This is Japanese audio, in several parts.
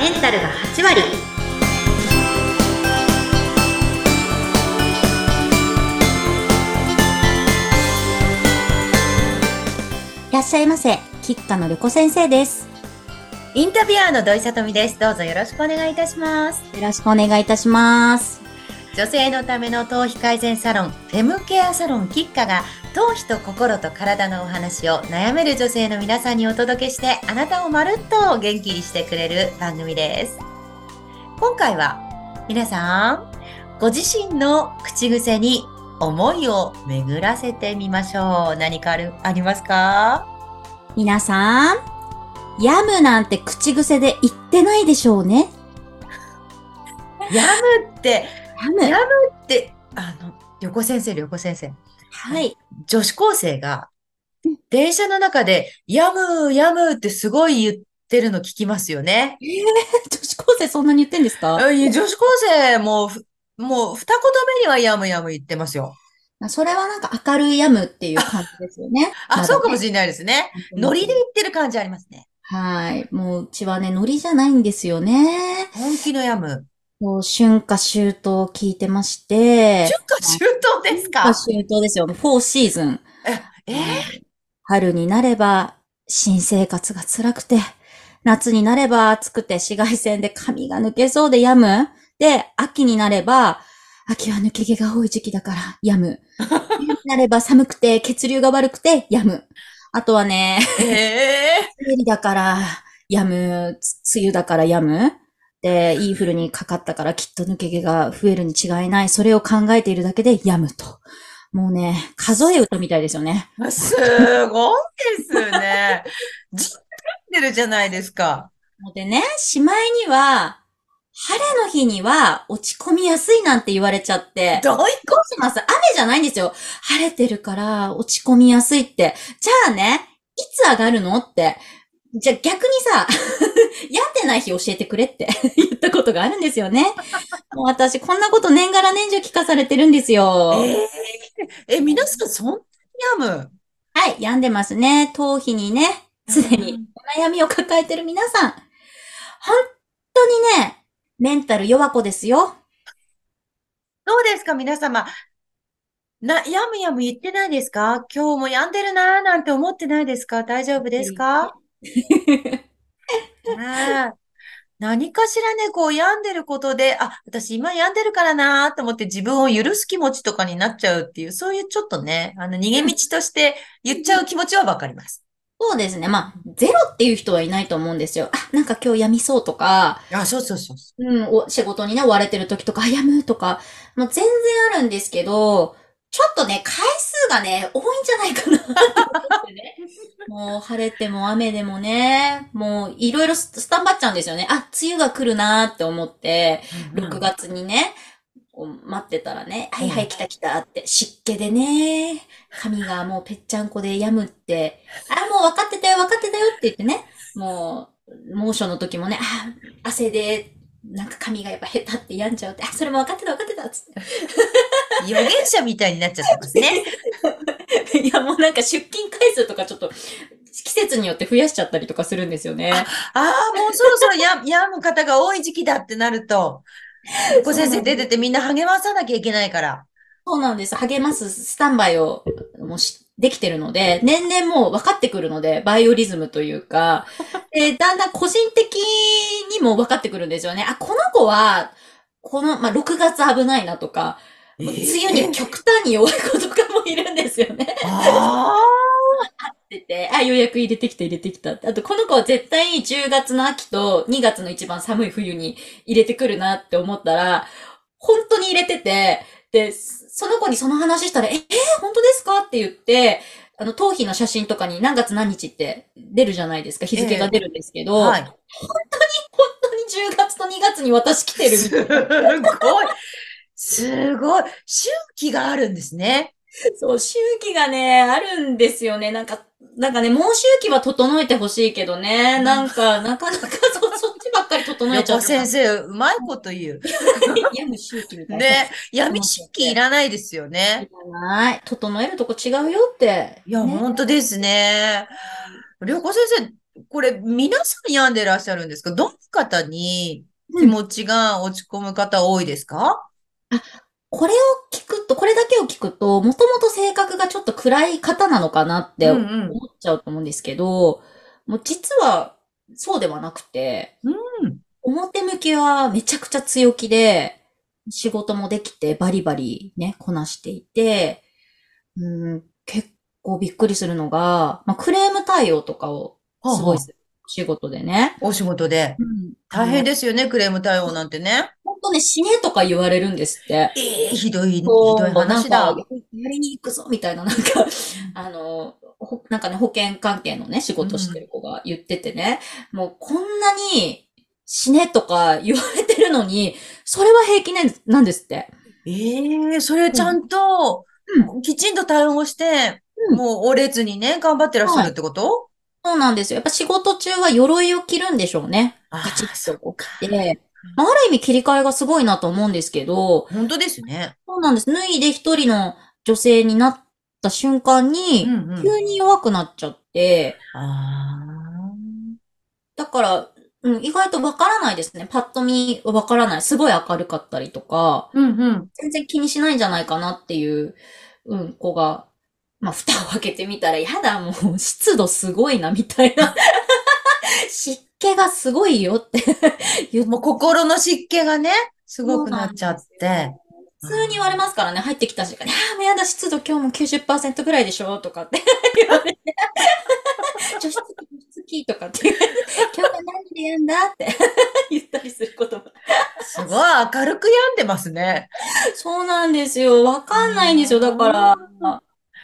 メンタルが8割いらっしゃいませ吉川の旅子先生ですインタビュアーの土井さとみです。どうぞよろしくお願いいたします。よろしくお願いいたします女性のための頭皮改善サロン、フェムケアサロンキッカが、頭皮と心と体のお話を悩める女性の皆さんにお届けして、あなたをまるっと元気にしてくれる番組です。今回は、皆さん、ご自身の口癖に思いを巡らせてみましょう。何かある、ありますか？皆さんやむなんて口癖で言ってないでしょうね やむって、やむやむって、あの、旅行先生、旅行先生。はい女子高生が、電車の中で、やむ、やむってすごい言ってるの聞きますよね。女子高生そんなに言ってんですか？あいや女子高生も、ふもう二言目にはやむやむ言ってますよ。それはなんか明るいやむっていう感じですよね。あ、そうかもれしれないですね。ノリで言ってる感じありますね。はい。もううちはね、ノリじゃないんですよね。本気のやむ。もう春夏秋冬聞いてまして、春夏秋冬ですか？春夏秋冬ですよ。フォーシーズン。えー春になれば新生活が辛くて、夏になれば暑くて紫外線で髪が抜けそうで病む。で、秋になれば、秋は抜け毛が多い時期だから病む。冬になれば寒くて血流が悪くて病む。あとはね、え生理だから病む、つ 梅雨だから病む。で、インフルにかかったからきっと抜け毛が増えるに違いない。それを考えているだけで病むと。もうね、数え歌みたいですよね。ー、すごいですね。じってるじゃないですか。でね、しまいには、晴れの日には落ち込みやすいなんて言われちゃって。どういうどうします雨じゃないんですよ。晴れてるから落ち込みやすいって。じゃあね、いつ上がるの？って。じゃあ逆にさ、病んでない日教えてくれって 言ったことがあるんですよね。もう私こんなこと年がら年中聞かされてるんですよ。えー、え、皆さんそんなに病む？はい、病んでますね。頭皮にね、すでにお悩みを抱えてる皆さん。本当にね、メンタル弱子ですよ。どうですか、皆様？な、やむやむ言ってないですか？今日も病んでるなーなんて思ってないですか？大丈夫ですか？ねえ何かしらね、こう病んでることで、あ、私今病んでるからなーと思って自分を許す気持ちとかになっちゃうっていう、そういうちょっとね、あの逃げ道として言っちゃう気持ちはわかります。そうですね。まあ、ゼロっていう人はいないと思うんですよ。あ、なんか今日病みそうとか、あ、そうそうそうそうん、お仕事にね、追われてる時とか、あ病むとか、もう全然あるんですけど、ちょっとね、回数がね、多いんじゃないかな。もう晴れても雨でもね、もういろいろススタンバっちゃうんですよね。あ、梅雨が来るなーって思って、う。6月にね、待ってたらね、はいはうんい来た来たって、湿気でね、髪がもうぺっちゃんこで病むって、あ、もう分かってたよ分かってたよって言ってね、もう、猛暑の時もね、あ、汗で、なんか髪がやっぱ下手って病んじゃうって、あ、それも分かってた分かってたっつっ預言者みたいになっちゃってますね。て。いや、もうなんか出勤回数とかちょっと、季節によって増やしちゃったりとかするんですよね。ああ、もうそろそろや 病む方が多い時期だってなると、ご先生出ててみんな励まさなきゃいけないから。そうなんです。励ますスタンバイをもうしできてるので、年々もう分かってくるので、バイオリズムというか、でだんだん個人的にも分かってくるんですよね。あ、この子は、この、まあ、6月危ないなとか、えー梅雨に極端に弱い子とかもいるんですよね。あってて、あ、予約入れてきた入れてきたって。あと、この子は絶対10月の秋と2月の一番寒い冬に入れてくるなって思ったら、本当に入れてて、で、その子にその話したら、え、えー本当ですかって言って、あの、頭皮の写真とかに何月何日って出るじゃないですか。日付が出るんですけあ、ど、はい。本当に10月と2月に私来てるみすたいな。ごい。すごい。周期があるんですね。そう、周期がね、あるんですよね。なんか、なんかね、もう周期は整えてほしいけどね。なんか、なかなか そ、そっちばっかり整えちゃ横う。先生、うまいこと言う。病む周期みたいな。ね。闇周期いらないですよね。いらない。整えるとこ違うよって。いや、ね本当ですね。りょうこ先生、これ、皆さん病んでらっしゃるんですか？どんな方に気持ちが落ち込む方多いですか？これを聞くと、これだけを聞くと、もともと性格がちょっと暗い方なのかなってうん思うん。っちゃうと思うんですけど、もう実はそうではなくて、うん。表向きはめちゃくちゃ強気で、仕事もできてバリバリね、こなしていて、うん、結構びっくりするのが、まあ、クレーム対応とかをはあはあすごいする仕事でね。お仕事で。うん大変で。ですよね、クレーム対応なんてね。本当ね、死ねとか言われるんですって。ええひどい、ひどい話だなん。か、やりに行くぞ、みたいな、なんか、あの、ほなんかね、保険関係のね、仕事してる子が言っててね、もうこんなに死ねとか言われてるのに、それは平気ねなんですって。ええそれちゃんと、きちんと対応して、うんもう折れずにね、頑張ってらっしゃるってこと？そうなんですよ。やっぱ仕事中は鎧を着るんでしょうね。あガチあ、そッとこ。う着て。まあある意味切り替えがすごいなと思うんですけど、本当ですね。そうなんです。脱いで一人の女性になった瞬間にう、んうん。急に弱くなっちゃって、あだから、うん、意外とわからないですね。パッと見わからない。すごい明るかったりとか、あ。うんうん。全然気にしないんじゃないかなっていう、うん、子が、まあ、蓋を開けてみたら、やだ、もう、湿度すごいな、みたいな。湿 気がすごいよって もう心の湿気がね、すごくなっちゃって。普通に言われますからね、入ってきた瞬間に、ああ、もうやだ、湿度今日も90%ぐらいでしょとかって言われて、除湿機、除湿機とかって言われて、今日は何でやんだって言ったりすることが。すごい明るく病んでますね。そうなんですよ。わかんないんですよ。だから、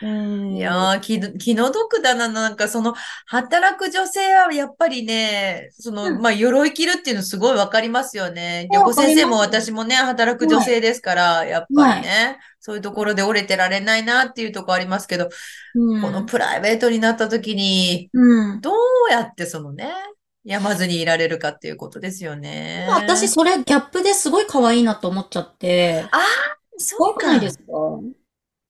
うん。いやー、気の、気の毒だな。なんかその、働く女性はやっぱりね、その、うんまあ、鎧着るっていうのすごいわかりますよね。旅行先生も私もね、働く女性ですから、やっぱりね、そういうところで折れてられないなっていうところありますけど、うん、このプライベートになった時に、うん。どうやってそのね、病まずにいられるかっていうことですよね。私、それギャップですごい可愛いなと思っちゃって、そうか怖くない。ですか？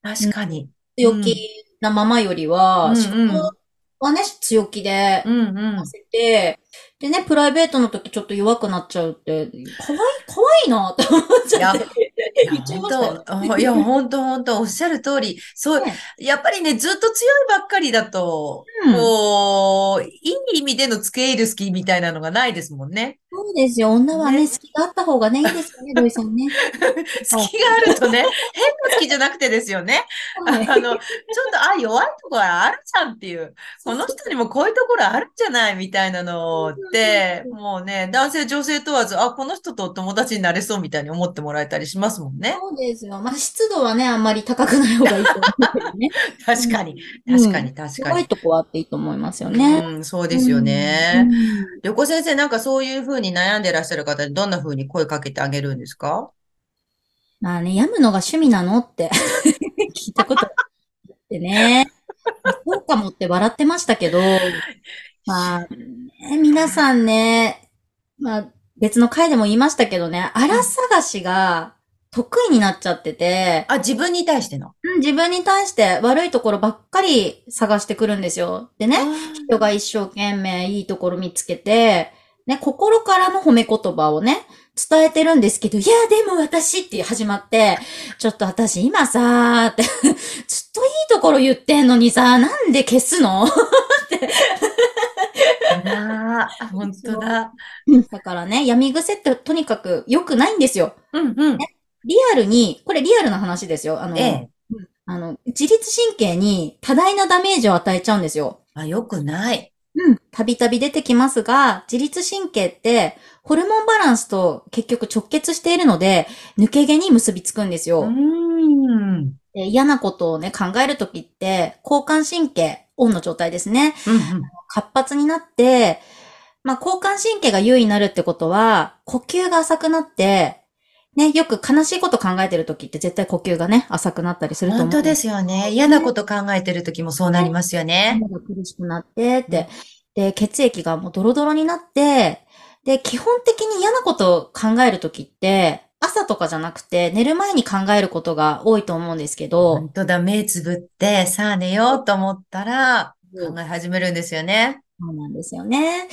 確かに。強気なままよりは、うん仕事はね、強気でさ。せて、でね、プライベートの時ちょっと弱くなっちゃうって、可愛い、可愛いなって思っちゃって。いや、本当、あいや、本当、本当、おっしゃる通り、そう、ねやっぱりね、ずっと強いばっかりだと、うんこう、いい意味での付け入る好きみたいなのがないですもんね。そうですよ。女はね、ね隙があった方がね、いいですよね、土井さんね。好きがあるとね、変な好きじゃなくてですよね。あはいの、ちょっと、あ、弱いところあるじゃんっていう、この人にもこういうところあるんじゃないみたいなのって、もうね、男性、女性問わず、あ、この人と友達になれそうみたいに思ってもらえたりしますもんね。そうですよ。まあ、湿度はね、あんまり高くない方がいいと思うね。確かに、うん確かに、確かに。怖いとこはあっていいと思いますよね。うん、そうですよね。うん旅行先生、なんかそういうふうに悩んでらっしゃる方にどんなふうに声かけてあげるんですか？まあね、病むのが趣味なのって 聞いたことあってね。そうかもって笑ってましたけど、まあ、ね、皆さんね、まあ、別の回でも言いましたけどね、あら探しが得意になっちゃってて、あ、自分に対しての？うん自分に対して悪いところばっかり探してくるんですよ。でね、人が一生懸命いいところ見つけて、ね、心からの褒め言葉をね、伝えてるんですけど、いや、でも私って始まって、ちょっと私今さーって、ずっといいところ言ってんのにさ、なんで消すの？ああ、本当だ。だからね、闇癖ってとにかく良くないんですよ。うんうん。リアルに、これリアルな話ですよ。あの、ええ。あの、自律神経に多大なダメージを与えちゃうんですよ。あ、よくない。うん。たびたび出てきますが、自律神経って、ホルモンバランスと結局直結しているので、抜け毛に結びつくんですよ。うーん。で嫌なことをね、考えるときって、交感神経、オンの状態ですね。うんうん。活発になって、まあ、交感神経が優位になるってことは、呼吸が浅くなって、ね、よく悲しいこと考えてるときって絶対呼吸がね、浅くなったりすると思う。本当ですよね。嫌なこと考えてる時もそうなりますよね。苦しくなって、って、で、血液がもうドロドロになって、で、基本的に嫌なことを考えるときって、朝とかじゃなくて、寝る前に考えることが多いと思うんですけど、本当だ、目つぶって、さあ寝ようと思ったら、そう考え始めるんですよね。なんですよね。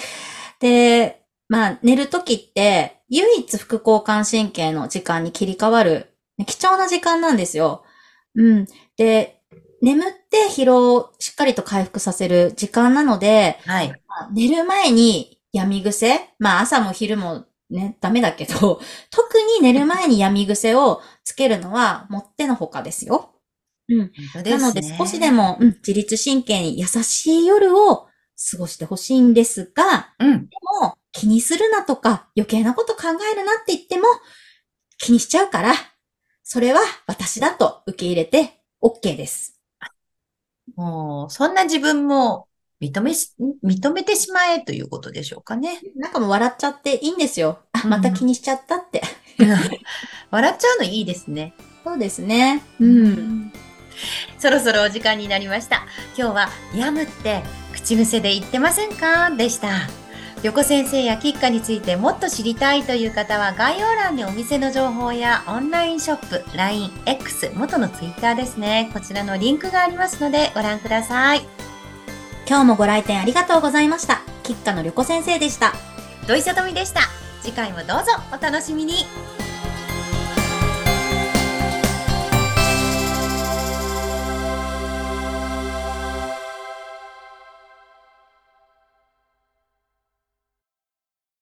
で、まあ、寝るときって、唯一副交感神経の時間に切り替わる、貴重な時間なんですよ。うん。で、眠って疲労をしっかりと回復させる時間なので、はい。まあ寝る前に闇癖まあ朝も昼もね、ダメだけど、特に寝る前に闇癖をつけるのはもってのほかですよ。うん。ね。なので少しでも、うん、自律神経に優しい夜を過ごしてほしいんですが、うん。でも気にするなとか余計なこと考えるなって言っても気にしちゃうから、それは私だと受け入れて OK です。もう、そんな自分も認めし、認めてしまえということでしょうかね。なんかもう笑っちゃっていいんですよ。あ、また気にしちゃったって。笑っちゃうのいいですね。そうですね。うん。そろそろお時間になりました。今日は、やむって口癖で言ってませんか？でした。横先生やキッカについてもっと知りたいという方は概要欄にお店の情報やオンラインショップ、LINE、X、元の Twitter ですね。こちらのリンクがありますのでご覧ください。今日もご来店ありがとうございました。吉花の旅子先生でした。土井さとみでした。次回もどうぞお楽しみに。